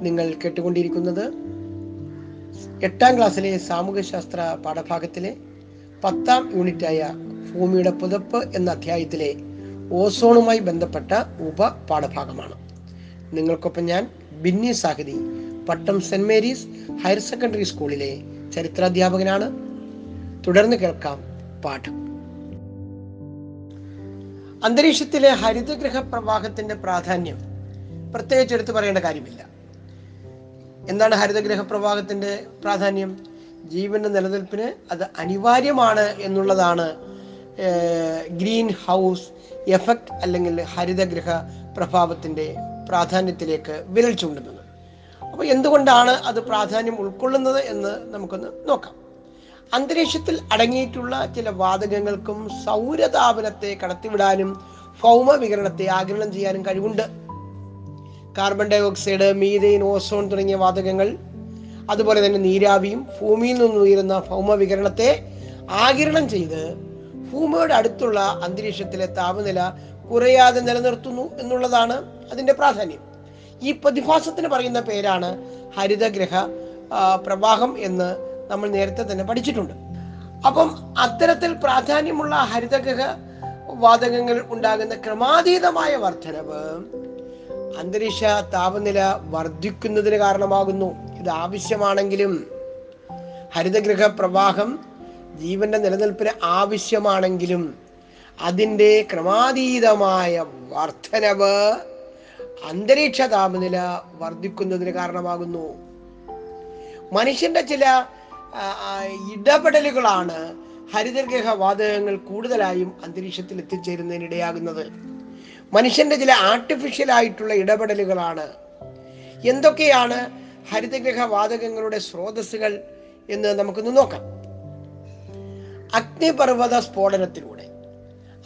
നിങ്ങൾ കേട്ടുകൊണ്ടിരിക്കുന്നത് എട്ടാം ക്ലാസ്സിലെ സാമൂഹ്യശാസ്ത്ര പാഠഭാഗത്തിലെ പത്താം യൂണിറ്റായ ഭൂമിയുടെ പുതപ്പ് എന്ന അധ്യായത്തിലെ ഓസോണുമായി ബന്ധപ്പെട്ട ഉപപാഠഭാഗമാണ്. നിങ്ങൾക്കൊപ്പം ഞാൻ Binny Sahithi Pattom Saint Mary's higher secondary സ്കൂളിലെ ചരിത്രാധ്യാപകനാണ്. തുടർന്ന് കേൾക്കാം പാഠം. അന്തരീക്ഷത്തിലെ ഹരിതഗൃഹ പ്രവാഹത്തിന്റെ പ്രാധാന്യം പ്രത്യേകിച്ച് എടുത്തു പറയേണ്ട കാര്യമില്ല. എന്താണ് ഹരിതഗ്രഹ പ്രവാഹത്തിന്റെ പ്രാധാന്യം? ജീവന്റെ നിലനിൽപ്പിന് അത് അനിവാര്യമാണ് എന്നുള്ളതാണ് ഗ്രീൻ ഹൗസ് എഫക്റ്റ് അല്ലെങ്കിൽ ഹരിതഗ്രഹ പ്രഭാവത്തിന്റെ പ്രാധാന്യത്തിലേക്ക് വിരൽ ചൂണ്ടുന്നത്. അപ്പോൾ എന്തുകൊണ്ടാണ് അത് പ്രാധാന്യം ഉൾക്കൊള്ളുന്നത് എന്ന് നമുക്കൊന്ന് നോക്കാം. അന്തരീക്ഷത്തിൽ അടങ്ങിയിട്ടുള്ള ചില വാതകങ്ങൾക്കും സൗരതാപനത്തെ കടത്തിവിടാനും ഭൗമ വികരണത്തെ ആഗിരണം ചെയ്യാനും കഴിവുണ്ട്. Carbon dioxide methane ozone തുടങ്ങിയ വാതകങ്ങൾ അതുപോലെ തന്നെ നീരാവിയും ഭൂമിയിൽ നിന്ന് ഉയരുന്ന ഭൗമ വികരണത്തെ ആകിരണം ചെയ്ത് ഭൂമിയുടെ അടുത്തുള്ള അന്തരീക്ഷത്തിലെ താപനില കുറയാതെ നിലനിർത്തുന്നു എന്നുള്ളതാണ് അതിന്റെ പ്രാധാന്യം. ഈ പ്രതിഭാസത്തിന് പറയുന്ന പേരാണ് ഹരിതഗ്രഹ പ്രവാഹം എന്ന് നമ്മൾ നേരത്തെ തന്നെ പഠിച്ചിട്ടുണ്ട്. അപ്പം അത്തരത്തിൽ പ്രാധാന്യമുള്ള ഹരിതഗ്രഹ വാതകങ്ങൾ ഉണ്ടാകുന്ന ക്രമാതീതമായ വർധനവ് അന്തരീക്ഷ താപനില വർദ്ധിക്കുന്നതിന് കാരണമാകുന്നു. ഇത് ആവശ്യമാണെങ്കിലും ഹരിതഗൃഹ പ്രവാഹം ജീവന്റെ നിലനിൽപ്പിന് ആവശ്യമാണെങ്കിലും അതിന്റെ ക്രമാതീതമായ വർധനവ് അന്തരീക്ഷ താപനില വർദ്ധിക്കുന്നതിന് കാരണമാകുന്നു. മനുഷ്യന്റെ ചില ഇടപെടലുകളാണ് ഹരിതഗൃഹ വാതകങ്ങൾ കൂടുതലായും അന്തരീക്ഷത്തിൽ എത്തിച്ചേരുന്നതിനിടയാകുന്നത് മനുഷ്യന്റെ ചില ആർട്ടിഫിഷ്യൽ ആയിട്ടുള്ള ഇടപെടലുകളാണ്. എന്തൊക്കെയാണ് ഹരിതഗ്രഹ വാതകങ്ങളുടെ സ്രോതസ്സുകൾ എന്ന് നമുക്കൊന്ന് നോക്കാം. അഗ്നിപർവത സ്ഫോടനത്തിലൂടെ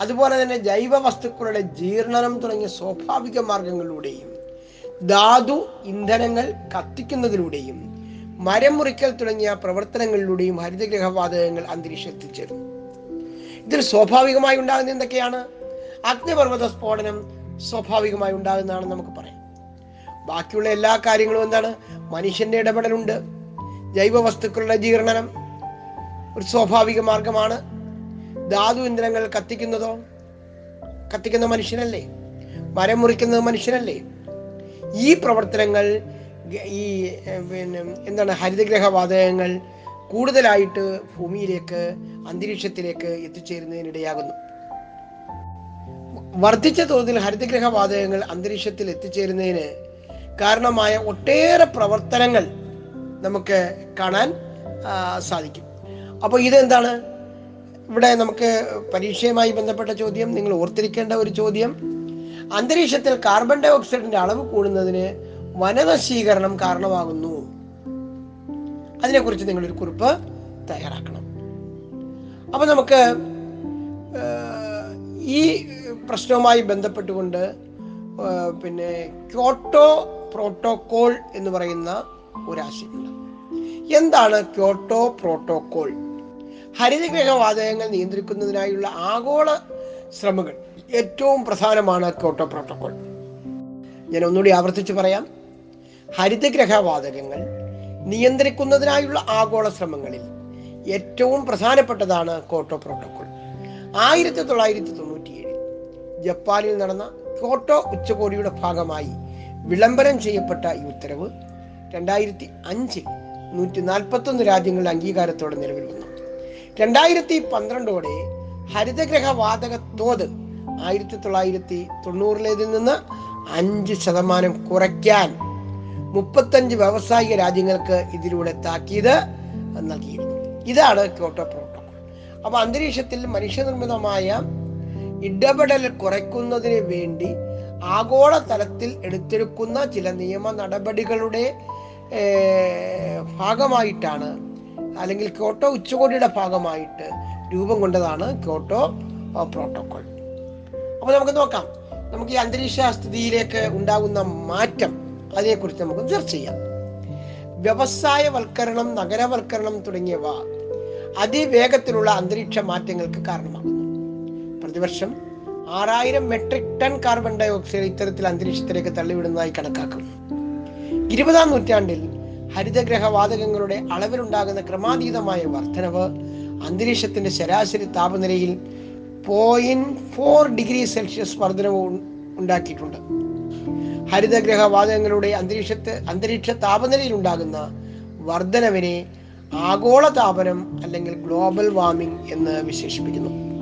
അതുപോലെ തന്നെ ജൈവ വസ്തുക്കളുടെ ജീർണനം തുടങ്ങിയ സ്വാഭാവിക മാർഗങ്ങളിലൂടെയും ധാതു ഇന്ധനങ്ങൾ കത്തിക്കുന്നതിലൂടെയും മരം മുറിക്കൽ തുടങ്ങിയ പ്രവർത്തനങ്ങളിലൂടെയും ഹരിതഗ്രഹ വാതകങ്ങൾ അന്തരീക്ഷത്തിൽ ചേർന്നു ഇതിൽ സ്വാഭാവികമായി ഉണ്ടാകുന്ന എന്തൊക്കെയാണ്? അഗ്നിപർവത സ്ഫോടനം സ്വാഭാവികമായി ഉണ്ടാകുന്നതാണ് നമുക്ക് പറയാം. ബാക്കിയുള്ള എല്ലാ കാര്യങ്ങളും എന്താണ്? മനുഷ്യന്റെ ഇടപെടലുണ്ട്. ജൈവ വസ്തുക്കളുടെ ജീർണനം ഒരു സ്വാഭാവിക മാർഗമാണ്. ധാതു ഇന്ധനങ്ങൾ കത്തിക്കുന്നതോ? കത്തിക്കുന്ന മനുഷ്യനല്ലേ? മരം മുറിക്കുന്നത് മനുഷ്യനല്ലേ? ഈ പ്രവർത്തനങ്ങൾ ഈ പിന്നെ എന്താണ് ഹരിതഗ്രഹ വാതകങ്ങൾ കൂടുതലായിട്ട് ഭൂമിയിലേക്ക് അന്തരീക്ഷത്തിലേക്ക് എത്തിച്ചേരുന്നതിനിടയാകുന്നു. വർദ്ധിച്ച തോതിൽ ഹരിതഗ്രഹ വാതകങ്ങൾ അന്തരീക്ഷത്തിൽ എത്തിച്ചേരുന്നതിന് കാരണമായ ഒട്ടേറെ പ്രവർത്തനങ്ങൾ നമുക്ക് കാണാൻ സാധിക്കും. അപ്പോൾ ഇതെന്താണ്? ഇവിടെ നമുക്ക് പരീക്ഷയുമായി ബന്ധപ്പെട്ട ചോദ്യം നിങ്ങൾ ഓർത്തിരിക്കേണ്ട ഒരു ചോദ്യം. അന്തരീക്ഷത്തിൽ കാർബൺ ഡൈ ഓക്സൈഡിന്റെ അളവ് കൂടുന്നതിന് വനനശീകരണം കാരണമാകുന്നു. അതിനെക്കുറിച്ച് നിങ്ങളൊരു കുറിപ്പ് തയ്യാറാക്കണം. അപ്പൊ നമുക്ക് ഈ പ്രശ്നവുമായി ബന്ധപ്പെട്ടുകൊണ്ട് പിന്നെ ക്യോട്ടോ പ്രോട്ടോകോൾ എന്ന് പറയുന്ന ഒരാശയമുണ്ട്. എന്താണ് ക്യോട്ടോ പ്രോട്ടോകോൾ? ഹരിതഗ്രഹ വാതകങ്ങൾ നിയന്ത്രിക്കുന്നതിനായുള്ള ആഗോള ശ്രമങ്ങൾ ഏറ്റവും പ്രധാനമാണ് ക്യോട്ടോ പ്രോട്ടോകോൾ. ഞാൻ ഒന്നുകൂടി ആവർത്തിച്ച് പറയാം. ഹരിതഗ്രഹ വാതകങ്ങൾ നിയന്ത്രിക്കുന്നതിനായുള്ള ആഗോള ശ്രമങ്ങളിൽ ഏറ്റവും പ്രധാനപ്പെട്ടതാണ് ക്യോട്ടോ പ്രോട്ടോകോൾ. ആയിരത്തി തൊള്ളായിരത്തി തൊണ്ണൂറ്റിയേഴിൽ ജപ്പാനിൽ നടന്ന ക്യോട്ടോ ഉച്ചകോടിയുടെ ഭാഗമായി വിളംബരം ചെയ്യപ്പെട്ട ഈ ഉത്തരവ് രണ്ടായിരത്തി അഞ്ചിൽ നൂറ്റി നാൽപ്പത്തൊന്ന് രാജ്യങ്ങളുടെ അംഗീകാരത്തോടെ നിലവിൽ വന്നു. രണ്ടായിരത്തി പന്ത്രണ്ടോടെ ഹരിതഗ്രഹ വാതക തോത് ആയിരത്തി തൊള്ളായിരത്തി തൊണ്ണൂറിലേതിൽ നിന്ന് അഞ്ച് ശതമാനം കുറയ്ക്കാൻ മുപ്പത്തഞ്ച് വ്യാവസായിക രാജ്യങ്ങൾക്ക് ഇതിലൂടെ താക്കീത് നൽകിയിരുന്നു. ഇതാണ് ക്യോട്ടോ പ്രോട്ടോകോൾ. അപ്പോൾ അന്തരീക്ഷത്തിൽ മനുഷ്യനിർമ്മിതമായ ഇടപെടൽ കുറയ്ക്കുന്നതിന് വേണ്ടി ആഗോള തലത്തിൽ എടുത്തെടുക്കുന്ന ചില നിയമ നടപടികളുടെ ഭാഗമായിട്ടാണ് അല്ലെങ്കിൽ ക്യോട്ടോ ഉച്ചകോടിയുടെ ഭാഗമായിട്ട് രൂപം കൊണ്ടതാണ് ക്യോട്ടോ പ്രോട്ടോകോൾ. അപ്പോൾ നമുക്ക് നോക്കാം. നമുക്ക് ഈ അന്തരീക്ഷ സ്ഥിതിയിലേക്ക് ഉണ്ടാകുന്ന മാറ്റം അതിനെക്കുറിച്ച് നമുക്ക് ചർച്ച ചെയ്യാം. വ്യവസായവൽക്കരണം നഗരവൽക്കരണം തുടങ്ങിയവ അതിവേഗത്തിലുള്ള അന്തരീക്ഷ മാറ്റങ്ങൾക്ക് കാരണമാകുന്നു. പ്രതിവർഷം ആറായിരം metric ton carbon dioxide ഇത്തരത്തിൽ അന്തരീക്ഷത്തിലേക്ക് തള്ളിവിടുന്നതായി കണക്കാക്കും. ഇരുപതാം നൂറ്റാണ്ടിൽ ഹരിതഗ്രഹ വാതകങ്ങളുടെ അളവിലുണ്ടാകുന്ന ക്രമാതീതമായ വർധനവ് അന്തരീക്ഷത്തിന്റെ ശരാശരി താപനിലയിൽ പോയിന്റ് ഫോർ ഡിഗ്രി സെൽഷ്യസ് വർധനവ് ഉണ്ടാക്കിയിട്ടുണ്ട്. ഹരിതഗ്രഹ വാതകങ്ങളുടെ അന്തരീക്ഷത്ത് അന്തരീക്ഷ താപനിലയിൽ ഉണ്ടാകുന്ന വർധനവിനെ ആഗോള താപനം അല്ലെങ്കിൽ ഗ്ലോബൽ വാർമിംഗ് എന്ന് വിശേഷിപ്പിക്കുന്നു.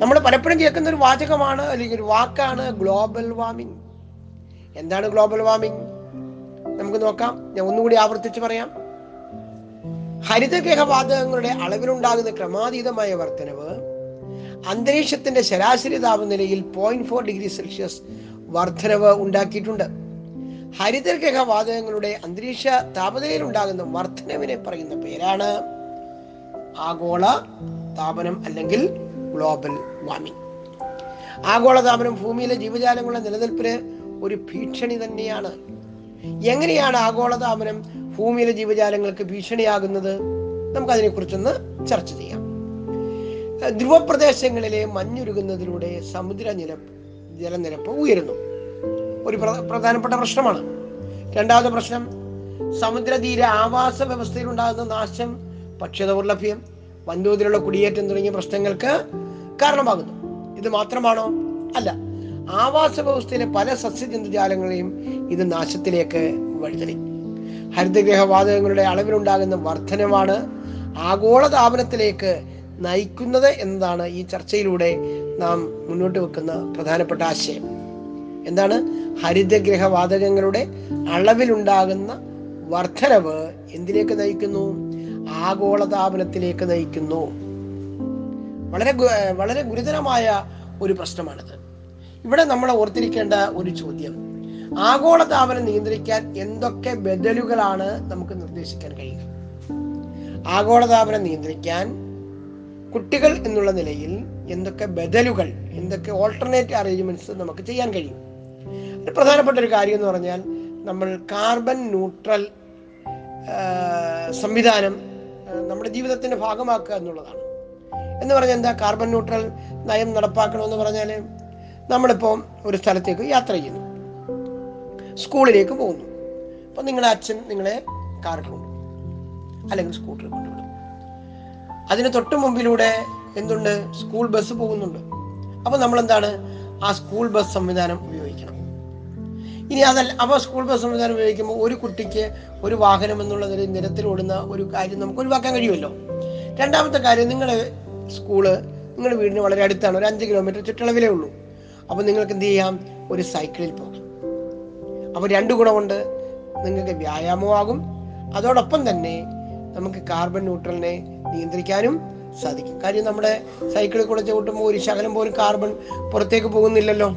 നമ്മൾ പലപ്പോഴും കേൾക്കുന്ന ഒരു വാചകമാണ് അല്ലെങ്കിൽ ഒരു വാക്കാണ് ഗ്ലോബൽ വാർമിംഗ് എന്താണ് ഗ്ലോബൽ വാർമിംഗ് നമുക്ക് നോക്കാം. ഞാൻ ഒന്നുകൂടി ആവർത്തിച്ച് പറയാം. ഹരിതഗ്രഹ വാതകങ്ങളുടെ അളവിലുണ്ടാകുന്ന ക്രമാതീതമായ വർധനവ് അന്തരീക്ഷത്തിന്റെ ശരാശരി താപനിലയിൽ പോയിന്റ് ഫോർ ഡിഗ്രി സെൽഷ്യസ് വർധനവ് ഉണ്ടാക്കിയിട്ടുണ്ട്. ഹരിതഗ്രഹ വാതകങ്ങളുടെ അന്തരീക്ഷ താപനിലയിൽ ഉണ്ടാകുന്ന വർധനവിനെ പറയുന്ന പേരാണ് ആഗോള താപനം അല്ലെങ്കിൽ ഗ്ലോബൽ വാർമിംഗ് ആഗോളതാപനം ഭൂമിയിലെ ജീവജാലങ്ങളുടെ നിലനിൽപ്പിന് ഒരു ഭീഷണി തന്നെയാണ്. എങ്ങനെയാണ് ആഗോളതാപനം ഭൂമിയിലെ ജീവജാലങ്ങൾക്ക് ഭീഷണിയാകുന്നത്? നമുക്ക് അതിനെക്കുറിച്ചൊന്ന് ചർച്ച ചെയ്യാം. ധ്രുവപ്രദേശങ്ങളിലെ മഞ്ഞുരുകുന്നതിലൂടെ സമുദ്രനില ജലനിരപ്പ് ഉയരുന്നു. ഒരു പ്രധാനപ്പെട്ട പ്രശ്നമാണ്. രണ്ടാമത്തെ പ്രശ്നം സമുദ്രതീര ആവാസ വ്യവസ്ഥയിൽ ഉണ്ടാകുന്ന നാശം ഭക്ഷ്യദൗർലഭ്യം വൻതോതിലുള്ള കുടിയേറ്റം തുടങ്ങിയ പ്രശ്നങ്ങൾക്ക് കാരണമാകുന്നു. ഇത് മാത്രമാണോ? അല്ല. ആവാസ വ്യവസ്ഥയിലെ പല സസ്യജന്തുജാലങ്ങളെയും ഇത് നാശത്തിലേക്ക് വഴിതെളി ഹരിതഗ്രഹ വാതകങ്ങളുടെ അളവിലുണ്ടാകുന്ന വർധനമാണ് ആഗോള താപനത്തിലേക്ക് നയിക്കുന്നത് എന്നതാണ് ഈ ചർച്ചയിലൂടെ നാം മുന്നോട്ട് വെക്കുന്ന പ്രധാനപ്പെട്ട ആശയം. എന്താണ്? ഹരിതഗ്രഹ വാതകങ്ങളുടെ അളവിലുണ്ടാകുന്ന വർധനവ് എന്തിലേക്ക് നയിക്കുന്നു? ആഗോളതാപനത്തിലേക്ക് നയിക്കുന്നു. വളരെ വളരെ ഗുരുതരമായ ഒരു പ്രശ്നമാണിത്. ഇവിടെ നമ്മൾ ഓർത്തിരിക്കേണ്ട ഒരു ചോദ്യം. ആഗോളതാപനം നിയന്ത്രിക്കാൻ എന്തൊക്കെ ബദലുകളാണ് നമുക്ക് നിർദ്ദേശിക്കാൻ കഴിയുക? ആഗോളതാപനം നിയന്ത്രിക്കാൻ കുട്ടികൾ എന്നുള്ള നിലയിൽ എന്തൊക്കെ ബദലുകൾ എന്തൊക്കെ ഓൾട്ടർനേറ്റ് അറേഞ്ച്മെന്റ്സ് നമുക്ക് ചെയ്യാൻ കഴിയും? പ്രധാനപ്പെട്ട ഒരു കാര്യം എന്ന് പറഞ്ഞാൽ നമ്മൾ കാർബൺ ന്യൂട്രൽ സംവിധാനം നമ്മുടെ ജീവിതത്തിന്റെ ഭാഗമാക്കുക എന്നുള്ളതാണ്. എന്ന് പറഞ്ഞാൽ എന്താ? കാർബൺ ന്യൂട്രൽ നയം നടപ്പാക്കണമെന്ന് പറഞ്ഞാൽ നമ്മളിപ്പോൾ ഒരു സ്ഥലത്തേക്ക് യാത്ര ചെയ്യുന്നു. സ്കൂളിലേക്ക് പോകുന്നു. അപ്പം നിങ്ങളുടെ അച്ഛൻ നിങ്ങളെ കാറിൽ കൊണ്ടു അല്ലെങ്കിൽ സ്കൂട്ടറിൽ കൊണ്ടുവിടും. അതിന് തൊട്ട് മുമ്പിലൂടെ എന്തുണ്ട്? സ്കൂൾ ബസ് പോകുന്നുണ്ട്. അപ്പോൾ നമ്മൾ എന്താണ് ആ സ്കൂൾ ബസ് സംവിധാനം ഉപയോഗിക്കണം. ഇനി അതല്ല അപ്പോൾ സ്കൂൾ ബസ് സംവിധാനം ഉപയോഗിക്കുമ്പോൾ ഒരു കുട്ടിക്ക് ഒരു വാഹനം എന്നുള്ള നിലയിൽ നിരത്തിൽ ഓടുന്ന ഒരു കാര്യം നമുക്ക് ഒഴിവാക്കാൻ കഴിയുമല്ലോ. രണ്ടാമത്തെ കാര്യം നിങ്ങളുടെ സ്കൂൾ നിങ്ങളുടെ വീടിന് വളരെ അടുത്താണ് ഒരു അഞ്ച് കിലോമീറ്റർ ചുറ്റളവിലേ ഉള്ളൂ. അപ്പോൾ നിങ്ങൾക്ക് എന്ത് ചെയ്യാം? ഒരു സൈക്കിളിൽ പോകാം. അപ്പോൾ രണ്ട് ഗുണമുണ്ട്. നിങ്ങൾക്ക് വ്യായാമമാകും അതോടൊപ്പം തന്നെ നമുക്ക് കാർബൺ ന്യൂട്രലിനെ നിയന്ത്രിക്കാനും സാധിക്കും. കാര്യം നമ്മുടെ സൈക്കിളിൽ കൂടെ ചവിട്ടുമ്പോൾ ഒരു ശകലം പോലും കാർബൺ പുറത്തേക്ക് പോകുന്നില്ലല്ലോ.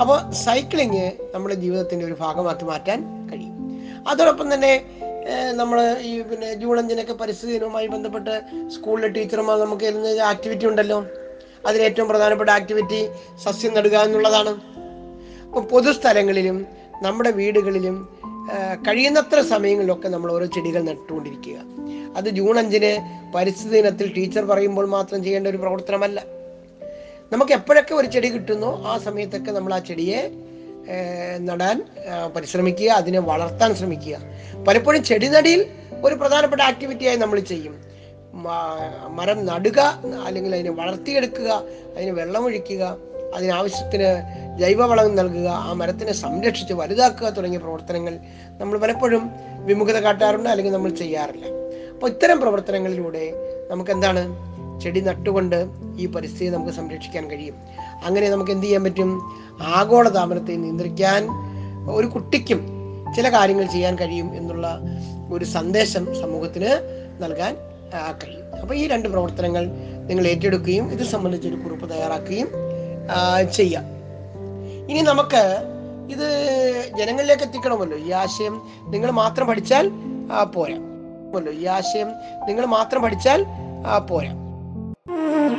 അപ്പോൾ സൈക്ലിങ് നമ്മുടെ ജീവിതത്തിന്റെ ഒരു ഭാഗമാക്കി മാറ്റാൻ കഴിയും. അതോടൊപ്പം തന്നെ നമ്മൾ ഈ പിന്നെ ജൂൺ അഞ്ചിനൊക്കെ പരിസ്ഥിതി ദിനവുമായി ബന്ധപ്പെട്ട് സ്കൂളിലെ ടീച്ചർമാർ നമുക്ക് ആക്ടിവിറ്റി ഉണ്ടല്ലോ. അതിലേറ്റവും പ്രധാനപ്പെട്ട ആക്ടിവിറ്റി സസ്യം നടുക എന്നുള്ളതാണ്. അപ്പോൾ പൊതുസ്ഥലങ്ങളിലും നമ്മുടെ വീടുകളിലും കഴിയുന്നത്ര സമയങ്ങളിലൊക്കെ നമ്മൾ ഓരോ ചെടികൾ നട്ടുകൊണ്ടിരിക്കുക. അത് ജൂൺ അഞ്ചിന് പരിസ്ഥിതി ദിനത്തിൽ ടീച്ചർ പറയുമ്പോൾ മാത്രം ചെയ്യേണ്ട ഒരു പ്രവർത്തനമല്ല. നമുക്ക് എപ്പോഴൊക്കെ ഒരു ചെടി കിട്ടുന്നോ ആ സമയത്തൊക്കെ നമ്മൾ ആ ചെടിയെ നടാൻ പരിശ്രമിക്കുക അതിനെ വളർത്താൻ ശ്രമിക്കുക. പലപ്പോഴും ചെടി നടിയിൽ ഒരു പ്രധാനപ്പെട്ട ആക്ടിവിറ്റിയായി നമ്മൾ ചെയ്യും. മരം നടുക അല്ലെങ്കിൽ അതിനെ വളർത്തിയെടുക്കുക അതിന് വെള്ളമൊഴിക്കുക അതിനാവശ്യത്തിന് ജൈവവളം നൽകുക ആ മരത്തിനെ സംരക്ഷിച്ച് വലുതാക്കുക തുടങ്ങിയ പ്രവർത്തനങ്ങൾ നമ്മൾ പലപ്പോഴും വിമുഖത കാട്ടാറുണ്ട് അല്ലെങ്കിൽ നമ്മൾ ചെയ്യാറില്ല. അപ്പോൾ ഇത്തരം പ്രവർത്തനങ്ങളിലൂടെ നമുക്ക് എന്താണ് ചെടി നട്ടുകൊണ്ട് ഈ പരിസ്ഥിതി നമുക്ക് സംരക്ഷിക്കാൻ കഴിയും. അങ്ങനെ നമുക്ക് എന്ത് ചെയ്യാൻ പറ്റും? ആഗോള താപനത്തെ നിയന്ത്രിക്കാൻ ഒരു കുട്ടിക്കും ചില കാര്യങ്ങൾ ചെയ്യാൻ കഴിയും എന്നുള്ള ഒരു സന്ദേശം സമൂഹത്തിന് നൽകാൻ കഴിയും. അപ്പോൾ ഈ രണ്ട് പ്രവർത്തനങ്ങൾ നിങ്ങൾ ഏറ്റെടുക്കുകയും ഇത് സംബന്ധിച്ച് ഒരു കുറിപ്പ് തയ്യാറാക്കുകയും ചെയ്യാം. ഇനി നമുക്ക് ഇത് ജനങ്ങളിലേക്ക് എത്തിക്കണമല്ലോ. ഈ ആശയം നിങ്ങൾ മാത്രം പഠിച്ചാൽ പോരാ. ഈ ആശയം നിങ്ങൾ മാത്രം പഠിച്ചാൽ പോരാ.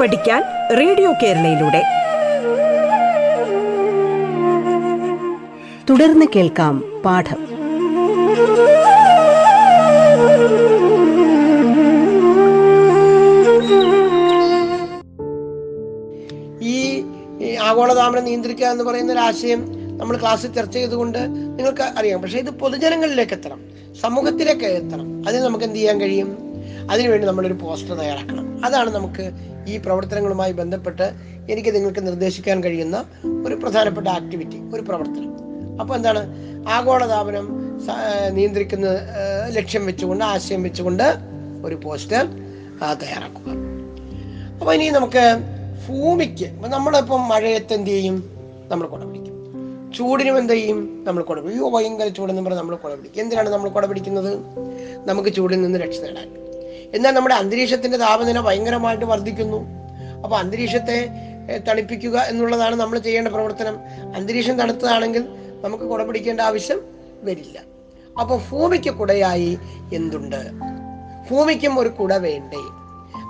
പഠിക്കാൻ റേഡിയോ കേരളയിലൂടെ. തുടർന്ന് കേൾക്കാം പാഠം. ഈ ആഗോളതാമരം ആഗോളതാപനം നിയന്ത്രിക്കുക എന്ന് പറയുന്ന ഒരു ആശയം നമ്മൾ ക്ലാസ്സിൽ ചർച്ച ചെയ്തുകൊണ്ട് നിങ്ങൾക്ക് അറിയാം. പക്ഷെ ഇത് പൊതുജനങ്ങളിലേക്ക് എത്തണം. സമൂഹത്തിലേക്ക് എത്തണം. അതിന് നമുക്ക് എന്ത് ചെയ്യാൻ കഴിയും? അതിനുവേണ്ടി നമ്മളൊരു പോസ്റ്റർ തയ്യാറാക്കണം. അതാണ് നമുക്ക് ഈ പ്രവർത്തനങ്ങളുമായി ബന്ധപ്പെട്ട് എനിക്ക് നിങ്ങൾക്ക് നിർദ്ദേശിക്കാൻ കഴിയുന്ന ഒരു പ്രധാനപ്പെട്ട ആക്ടിവിറ്റി ഒരു പ്രവർത്തനം. അപ്പോൾ എന്താണ്? ആഗോളതാപനം നിയന്ത്രിക്കുന്ന ലക്ഷ്യം വെച്ചുകൊണ്ട് ആശയം വെച്ചുകൊണ്ട് ഒരു പോസ്റ്റർ തയ്യാറാക്കുക. അപ്പോൾ ഇനി നമുക്ക് ഭൂമിക്ക് നമ്മളിപ്പം മഴയത്ത് എന്ത് ചെയ്യും? നമ്മൾ കുടപിടിക്കും ചൂടിനും എന്ത് ചെയ്യും? നമ്മൾ കുടപിടിക്കും ഭയങ്കര ചൂടെന്ന് പറഞ്ഞ് നമ്മൾ കുടപിടിക്കും എന്തിനാണ് നമ്മൾ കുടപിടിക്കുന്നത് നമുക്ക് ചൂടിൽ നിന്ന് രക്ഷ നേടാൻ. എന്നാൽ നമ്മുടെ അന്തരീക്ഷത്തിന്റെ താപനില ഭയങ്കരമായിട്ട് വർദ്ധിക്കുന്നു. അപ്പൊ അന്തരീക്ഷത്തെ തണുപ്പിക്കുക എന്നുള്ളതാണ് നമ്മൾ ചെയ്യേണ്ട പ്രവർത്തനം. അന്തരീക്ഷം തണുത്തതാണെങ്കിൽ നമുക്ക് കുട പിടിക്കേണ്ട ആവശ്യം വരില്ല. അപ്പൊ ഭൂമിക്ക് കുടയായി എന്തുണ്ട്? ഭൂമിക്കും ഒരു കുട വേണ്ടേ?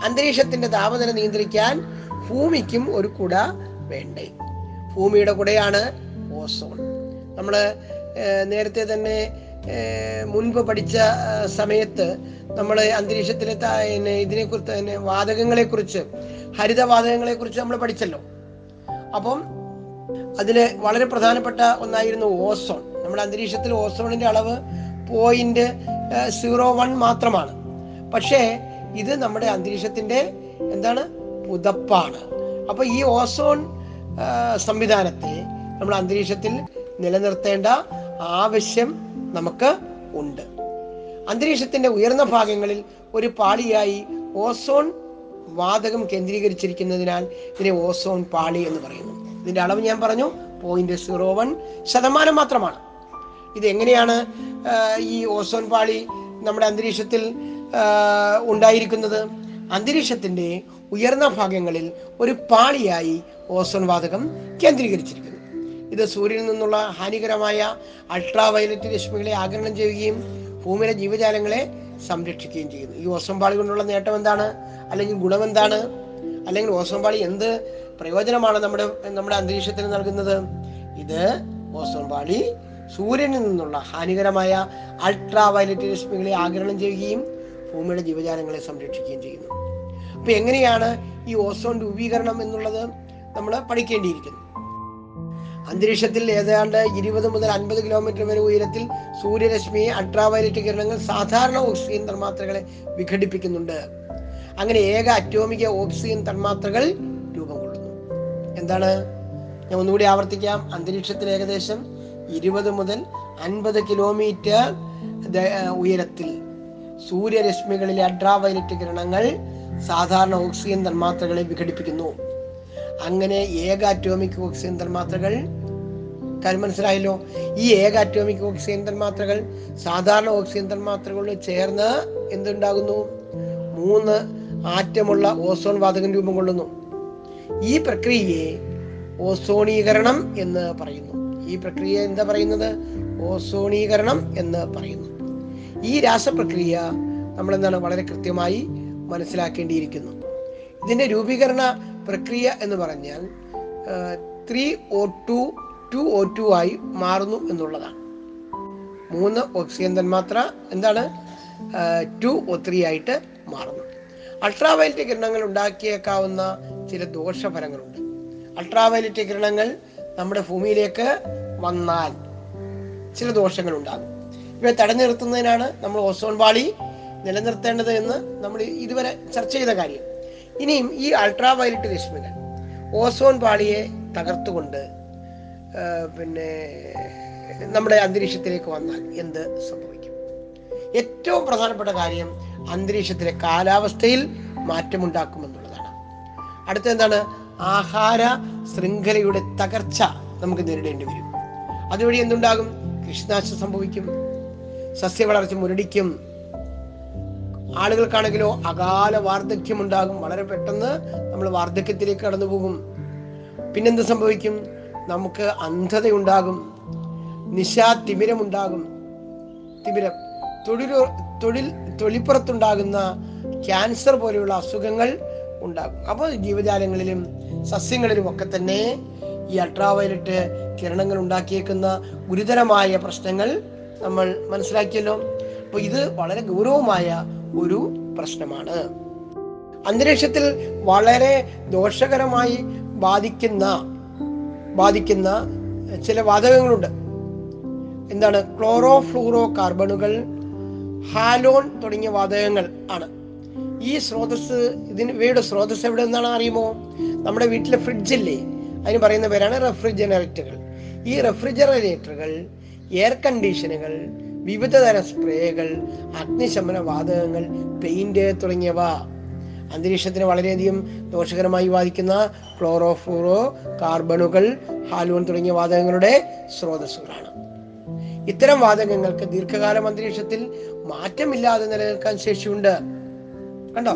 അന്തരീക്ഷത്തിന്റെ താപനില നിയന്ത്രിക്കാൻ ഭൂമിക്കും ഒരു കുട വേണ്ടേ? ഭൂമിയുടെ കുടയാണ് ഓസോൺ. നമ്മൾ നേരത്തെ തന്നെ മുൻപ് പഠിച്ച സമയത്ത് നമ്മൾ അന്തരീക്ഷത്തിലെ ഇതിനെ കുറിച്ച് തന്നെ വാതകങ്ങളെ കുറിച്ച് ഹരിതവാതകങ്ങളെ കുറിച്ച് നമ്മൾ പഠിച്ചല്ലോ. അപ്പം അതിൽ വളരെ പ്രധാനപ്പെട്ട ഒന്നായിരുന്നു ഓസോൺ. നമ്മുടെ അന്തരീക്ഷത്തിൽ ഓസോണിന്റെ അളവ് പോയിന്റ് സീറോ വൺ മാത്രമാണ്. പക്ഷേ ഇത് നമ്മുടെ അന്തരീക്ഷത്തിന്റെ എന്താണ്? പുതപ്പാണ്. അപ്പൊ ഈ ഓസോൺ സംവിധാനത്തെ നമ്മൾ അന്തരീക്ഷത്തിൽ നിലനിർത്തേണ്ട ആവശ്യം നമുക്ക് ഉണ്ട്. അന്തരീക്ഷത്തിന്റെ ഉയർന്ന ഭാഗങ്ങളിൽ ഒരു പാളിയായി ഓസോൺ വാതകം കേന്ദ്രീകരിച്ചിരിക്കുന്നതിനാൽ ഇതിനെ ഓസോൺ പാളി എന്ന് പറയുന്നു. ഇതിന്റെ അളവ് ഞാൻ പറഞ്ഞു പോയിന്റ് സീറോ വൺ ശതമാനം മാത്രമാണ്. ഇത് എങ്ങനെയാണ് ഈ ഓസോൺ പാളി നമ്മുടെ അന്തരീക്ഷത്തിൽ ഉണ്ടായിരിക്കുന്നത്? അന്തരീക്ഷത്തിന്റെ ഉയർന്ന ഭാഗങ്ങളിൽ ഒരു പാളിയായി ഓസോൺ വാതകം കേന്ദ്രീകരിച്ചിരിക്കുന്നു. ഇത് സൂര്യനിൽ നിന്നുള്ള ഹാനികരമായ അൾട്രാ വയലറ്റ് രശ്മികളെ ആഗിരണം ചെയ്യുകയും ഭൂമിയിലെ ജീവജാലങ്ങളെ സംരക്ഷിക്കുകയും ചെയ്യുന്നു. ഈ ഓസോൺ പാളി കൊണ്ടുള്ള നേട്ടം എന്താണ്? അല്ലെങ്കിൽ ഗുണം എന്താണ്? അല്ലെങ്കിൽ ഓസോൺ പാളി എന്ത് പ്രയോജനമാണ് നമ്മുടെ നമ്മുടെ അന്തരീക്ഷത്തിന് നൽകുന്നത്? ഇത് ഓസോൺ പാളി സൂര്യനിൽ നിന്നുള്ള ഹാനികരമായ അൾട്രാ വയലറ്റ് രശ്മികളെ ആഗിരണം ചെയ്യുകയും ഭൂമിയുടെ ജീവജാലങ്ങളെ സംരക്ഷിക്കുകയും ചെയ്യുന്നു. അപ്പൊ എങ്ങനെയാണ് ഈ ഓസോൺ രൂപീകരണം എന്നുള്ളത് നമ്മൾ പഠിക്കേണ്ടിയിരിക്കുന്നു. അന്തരീക്ഷത്തിൽ ഏതാണ്ട് ഇരുപത് മുതൽ അൻപത് കിലോമീറ്റർ വരെ ഉയരത്തിൽ സൂര്യരശ്മി അൾട്രാവയലറ്റ് കിരണങ്ങൾ സാധാരണ ഓക്സിജൻ തന്മാത്രകളെ വിഘടിപ്പിക്കുന്നുണ്ട്. അങ്ങനെ ഏക അറ്റോമിക ഓക്സിജൻ തന്മാത്രകൾ രൂപം കൊള്ളുന്നു. എന്താണ്? ഞാൻ ഒന്നുകൂടി ആവർത്തിക്കാം. അന്തരീക്ഷത്തിൽ ഏകദേശം ഇരുപത് മുതൽ അൻപത് കിലോമീറ്റർ ഉയരത്തിൽ സൂര്യരശ്മികളിലെ അൾട്രാവയലറ്റ് കിരണങ്ങൾ സാധാരണ ഓക്സിജൻ തന്മാത്രകളെ വിഘടിപ്പിക്കുന്നു. അങ്ങനെ ഏക അറ്റോമിക് ഓക്സിജൻ തന്മാത്രകൾ കാര്യം മനസ്സിലായല്ലോ. ഈ ഏക അറ്റോമിക് ഓക്സിജൻ തന്മാത്രകൾ സാധാരണ ഓക്സിജൻ തന്മാത്രകളോട് ചേർന്ന് എന്തുണ്ടാകുന്നു? മൂന്ന് ആറ്റമുള്ള ഓസോൺ വാതകം രൂപം കൊള്ളുന്നു. ഈ പ്രക്രിയയെ ഓസോണീകരണം എന്ന് പറയുന്നു. ഈ പ്രക്രിയ എന്താ പറയുന്നത്? ഓസോണീകരണം എന്ന് പറയുന്നു. ഈ രാസപ്രക്രിയ നമ്മൾ എന്താണ് വളരെ കൃത്യമായി മനസ്സിലാക്കേണ്ടിയിരിക്കുന്നു. ഇതിന്റെ രൂപീകരണ പ്രക്രിയ എന്ന് പറഞ്ഞാൽ three O two two O two ആയി മാറുന്നു എന്നുള്ളതാണ്. മൂന്ന് ഓക്സിജൻ തന്മാത്ര എന്താണ്? ടു ഒ ത്രീ ആയിട്ട് മാറുന്നു. അൾട്രാവയലറ്റ് കിരണങ്ങൾ ഉണ്ടാക്കിയേക്കാവുന്ന ചില ദോഷഫലങ്ങളുണ്ട്. അൾട്രാവയലറ്റ് കിരണങ്ങൾ നമ്മുടെ ഭൂമിയിലേക്ക് വന്നാൽ ചില ദോഷങ്ങൾ ഉണ്ടാകും ഇവയെ തടഞ്ഞു നിർത്തുന്നതിനാണ് നമ്മൾ ഓസോൺ പാളി നിലനിർത്തേണ്ടത് എന്ന് നമ്മൾ ഇതുവരെ ചർച്ച ചെയ്ത കാര്യം. ഇനിയും ഈ അൾട്രാ വയലറ്റ് രശ്മികൾ ഓസോൺ പാളിയെ തകർത്തുകൊണ്ട് പിന്നെ നമ്മുടെ അന്തരീക്ഷത്തിലേക്ക് വന്നാൽ എന്ത് സംഭവിക്കും? ഏറ്റവും പ്രധാനപ്പെട്ട കാര്യം അന്തരീക്ഷത്തിലെ കാലാവസ്ഥയിൽ മാറ്റമുണ്ടാക്കുമെന്നുള്ളതാണ്. അടുത്ത എന്താണ് ആഹാര ശൃംഖലയുടെ തകർച്ച നമുക്ക് നേരിടേണ്ടി വരും. അതുവഴി എന്തുണ്ടാകും? കൃഷിനാശം സംഭവിക്കും. സസ്യവളർച്ച മുരടിക്കും. ആളുകൾക്കാണെങ്കിലോ അകാല വാർദ്ധക്യം ഉണ്ടാകും വളരെ പെട്ടെന്ന് നമ്മൾ വാർദ്ധക്യത്തിലേക്ക് കടന്നു പോകും പിന്നെന്ത് സംഭവിക്കും? നമുക്ക് അന്ധതയുണ്ടാകും നിശാ തിമിരമുണ്ടാകും. തിമിരം തൊഴിൽ തൊഴിൽ തൊഴിൽപ്പുറത്തുണ്ടാകുന്ന ക്യാൻസർ പോലെയുള്ള അസുഖങ്ങൾ ഉണ്ടാകും. അപ്പോൾ ജീവജാലങ്ങളിലും സസ്യങ്ങളിലും ഒക്കെ തന്നെ ഈ അൾട്രാവയലറ്റ് കിരണങ്ങൾ ഉണ്ടാക്കിയേക്കുന്ന ഗുരുതരമായ പ്രശ്നങ്ങൾ നമ്മൾ മനസ്സിലാക്കിയല്ലോ. അപ്പോൾ ഇത് വളരെ ഗൗരവമായ ഒരു പ്രശ്നമാണ്. അന്തരീക്ഷത്തിൽ വളരെ ദോഷകരമായി ബാധിക്കുന്ന ബാധിക്കുന്ന ചില വാതകങ്ങളുണ്ട്. എന്താണ്? ക്ലോറോ ഫ്ലൂറോ കാർബണുകൾ ഹാലോൺ തുടങ്ങിയ വാതകങ്ങൾ ആണ്. ഈ സ്രോതസ് ഇതിന് ഇവയുടെ സ്രോതസ് എവിടെ നിന്നാണ് അറിയുമോ? നമ്മുടെ വീട്ടിലെ ഫ്രിഡ്ജില്ലേ? അതിന് പറയുന്ന പേരാണ് റെഫ്രിജറേറ്ററുകൾ. ഈ റെഫ്രിജറേറ്ററുകൾ എയർ കണ്ടീഷനുകൾ വിവിധ തരം സ്പ്രേകൾ അഗ്നിശമന വാതകങ്ങൾ പെയിന്റ് തുടങ്ങിയവ. അന്തരീക്ഷത്തിന് വളരെയധികം ദോഷകരമായി ബാധിക്കുന്ന ക്ലോറോഫ്ലൂറോ കാർബണുകൾ ഹാലോൺ തുടങ്ങിയ വാതകങ്ങളുടെ സ്രോതസ്സുകളാണ്. ഇത്തരം വാതകങ്ങൾക്ക് ദീർഘകാലം അന്തരീക്ഷത്തിൽ മാറ്റമില്ലാതെ നിലനിൽക്കാൻ ശേഷിയുണ്ട്. കണ്ടോ?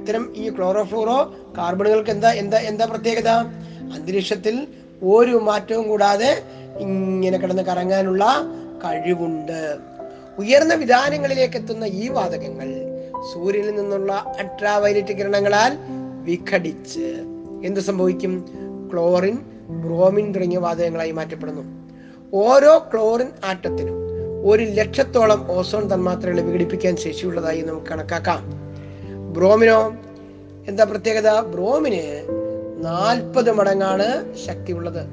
ഇത്തരം ഈ ക്ലോറോഫ്ലൂറോ കാർബണുകൾക്ക് എന്താ എന്താ എന്താ പ്രത്യേകത? അന്തരീക്ഷത്തിൽ ഒരു മാറ്റവും കൂടാതെ ഇങ്ങനെ കിടന്ന് കറങ്ങാനുള്ള കഴിവുണ്ട്. ഉയർന്ന വിധാനങ്ങളിലേക്ക് എത്തുന്ന ഈ വാതകങ്ങൾ സൂര്യനിൽ നിന്നുള്ള അൾട്രാവയലറ്റ് കിരണങ്ങളാൽ വിഘടിച്ച്. എന്ത് സംഭവിക്കും? ക്ലോറിൻ ബ്രോമിൻ തുടങ്ങിയ വാതകങ്ങളായി മാറ്റപ്പെടുന്നു. ഓരോ ക്ലോറിൻ ആറ്റത്തിനും ഒരു ലക്ഷത്തോളം ഓസോൺ തന്മാത്രകളെ വിഘടിപ്പിക്കാൻ ശേഷിയുള്ളതായി നമുക്ക് കണക്കാക്കാം. ബ്രോമിനോ? എന്താ പ്രത്യേകത? ബ്രോമിന് നാൽപ്പത് മടങ്ങാണ് ശക്തിയുള്ളത്.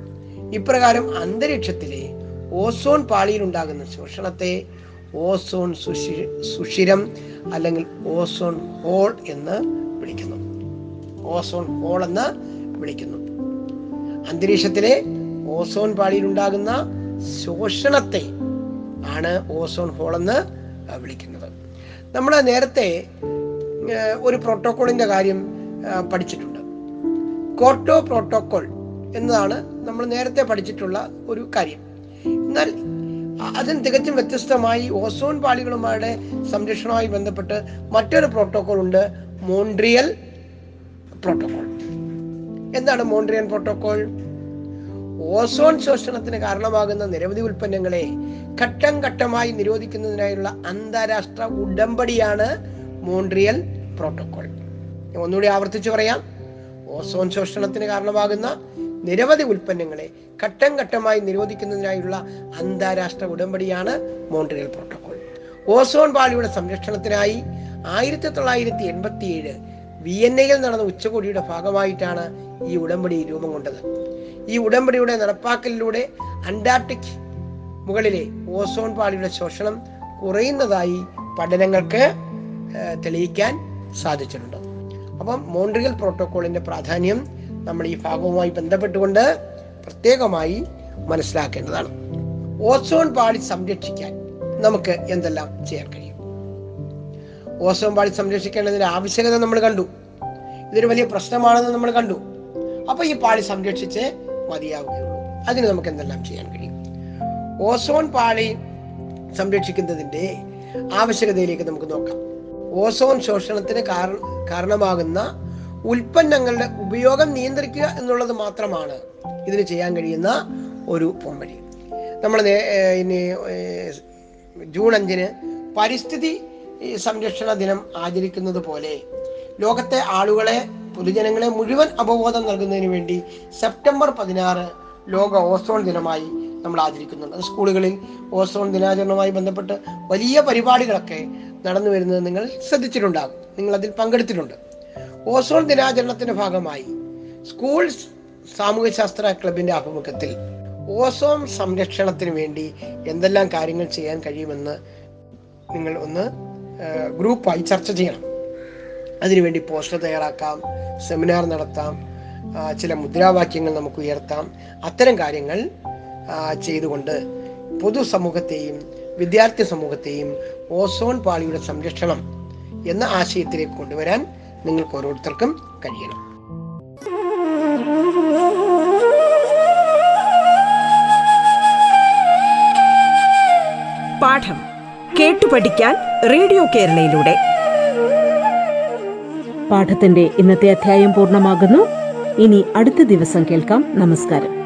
ഇപ്രകാരം അന്തരീക്ഷത്തിലെ ഓസോൺ പാളിയിൽ ഉണ്ടാകുന്ന ശോഷണത്തെ ഓസോൺ സുഷി സുഷിരം അല്ലെങ്കിൽ ഓസോൺ ഹോൾ എന്ന് വിളിക്കുന്നു. ഓസോൺ ഹോൾ എന്ന് വിളിക്കുന്നു. അന്തരീക്ഷത്തിലെ ഓസോൺ പാളിയിൽ ഉണ്ടാകുന്ന ശോഷണത്തെ ആണ് ഓസോൺ ഹോൾ എന്ന് വിളിക്കുന്നത്. നമ്മൾ നേരത്തെ ഒരു പ്രോട്ടോക്കോളിന്റെ കാര്യം പഠിച്ചിട്ടുണ്ട്. കോട്ടോ പ്രോട്ടോക്കോൾ എന്നതാണ് നമ്മൾ നേരത്തെ പഠിച്ചിട്ടുള്ള ഒരു കാര്യം. എന്നാൽ അതിന് തികച്ചും വ്യത്യസ്തമായി ഓസോൺ പാളികളുമായുടെ സംരക്ഷണവുമായി ബന്ധപ്പെട്ട് മറ്റൊരു പ്രോട്ടോകോൾ ഉണ്ട്. മോൺട്രിയൽ പ്രോട്ടോകോൾ എന്താണ് മോൺട്രിയൽ പ്രോട്ടോകോൾ ഓസോൺ ശോഷണത്തിന് കാരണമാകുന്ന നിരവധി ഉൽപ്പന്നങ്ങളെ ഘട്ടം ഘട്ടമായി നിരോധിക്കുന്നതിനായുള്ള അന്താരാഷ്ട്ര ഉടമ്പടിയാണ് മോൺട്രിയൽ പ്രോട്ടോകോൾ ഒന്നുകൂടി ആവർത്തിച്ചു പറയാം. ഓസോൺ ശോഷണത്തിന് കാരണമാകുന്ന നിരവധി ഉൽപ്പന്നങ്ങളെ ഘട്ടം ഘട്ടമായി നിരോധിക്കുന്നതിനായുള്ള അന്താരാഷ്ട്ര ഉടമ്പടിയാണ് മോൺട്രിയൽ പ്രോട്ടോകോൾ. ഓസോൺ പാളിയുടെ സംരക്ഷണത്തിനായി ആയിരത്തി തൊള്ളായിരത്തി എൺപത്തി ഏഴ് വിയന്നയിൽ നടന്ന ഉച്ചകോടിയുടെ ഭാഗമായിട്ടാണ് ഈ ഉടമ്പടി രൂപം കൊണ്ടത്. ഈ ഉടമ്പടിയുടെ നടപ്പാക്കലിലൂടെ അന്റാർട്ടിക് മുകളിലെ ഓസോൺ പാളിയുടെ ശോഷണം കുറയുന്നതായി പഠനങ്ങൾക്ക് തെളിയിക്കാൻ സാധിച്ചിട്ടുണ്ട്. അപ്പം മോൺട്രിയൽ പ്രോട്ടോക്കോളിന്റെ പ്രാധാന്യം നമ്മൾ ഈ ഭാഗവുമായി ബന്ധപ്പെട്ടുകൊണ്ട് പ്രത്യേകമായി മനസ്സിലാക്കേണ്ടതാണ്. ഓസോൺ പാളി സംരക്ഷിക്കാൻ നമുക്ക് എന്തെല്ലാം ചെയ്യാൻ കഴിയും? ഓസോൺ പാളി സംരക്ഷിക്കേണ്ടതിന്റെ ആവശ്യകത നമ്മൾ കണ്ടു. ഇതൊരു വലിയ പ്രശ്നമാണെന്ന് നമ്മൾ കണ്ടു. അപ്പൊ ഈ പാളി സംരക്ഷിച്ച് മതിയാവുകയുള്ളൂ. അതിന് നമുക്ക് എന്തെല്ലാം ചെയ്യാൻ കഴിയും? ഓസോൺ പാളി സംരക്ഷിക്കുന്നതിന്റെ ആവശ്യകതയിലേക്ക് നമുക്ക് നോക്കാം. ഓസോൺ ശോഷണത്തിന് കാര- കാരണമാകുന്ന ഉൽപ്പന്നങ്ങളുടെ ഉപയോഗം നിയന്ത്രിക്കുക എന്നുള്ളത് മാത്രമാണ് ഇതിന് ചെയ്യാൻ കഴിയുന്ന ഒരു പോംവഴി നമ്മൾ ഇനി ജൂൺ അഞ്ചിന് പരിസ്ഥിതി സംരക്ഷണ ദിനം ആചരിക്കുന്നത് പോലെ ലോകത്തെ ആളുകളെ പൊതുജനങ്ങളെ മുഴുവൻ അവബോധം നൽകുന്നതിന് വേണ്ടി സെപ്റ്റംബർ പതിനാറ് ലോക ഓസോൺ ദിനമായി നമ്മൾ ആചരിക്കുന്നുണ്ട്. സ്കൂളുകളിൽ ഓസോൺ ദിനാചരണവുമായി ബന്ധപ്പെട്ട് വലിയ പരിപാടികളൊക്കെ നടന്നു വരുന്നത് നിങ്ങൾ ശ്രദ്ധിച്ചിട്ടുണ്ടാകും. നിങ്ങൾ അതിൽ പങ്കെടുത്തിട്ടുണ്ട്. ഓസോൺ ദിനാചരണത്തിന്റെ ഭാഗമായി സ്കൂൾ സാമൂഹ്യ ശാസ്ത്ര ക്ലബിന്റെ ആഭിമുഖ്യത്തിൽ ഓസോൺ സംരക്ഷണത്തിന് വേണ്ടി എന്തെല്ലാം കാര്യങ്ങൾ ചെയ്യാൻ കഴിയുമെന്ന് നിങ്ങൾ ഒന്ന് ഗ്രൂപ്പായി ചർച്ച ചെയ്യണം. അതിനുവേണ്ടി പോസ്റ്റർ തയ്യാറാക്കാം സെമിനാർ നടത്താം ചില മുദ്രാവാക്യങ്ങൾ നമുക്ക് ഉയർത്താം. അത്തരം കാര്യങ്ങൾ ചെയ്തുകൊണ്ട് പൊതുസമൂഹത്തെയും വിദ്യാർത്ഥി സമൂഹത്തെയും ഓസോൺ പാളിയുടെ സംരക്ഷണം എന്ന ആശയത്തിലേക്ക് കൊണ്ടുവരാൻ നിങ്ങൾക്ക് ഓരോരുത്തർക്കും കഴിയണം. പാഠം കേട്ടു പഠിക്കാൻ റേഡിയോ കേരളയിലൂടെ. പാഠത്തിന്റെ ഇന്നത്തെ അധ്യായം പൂർണമാകുന്നു. ഇനി അടുത്ത ദിവസം കേൾക്കാം. നമസ്കാരം.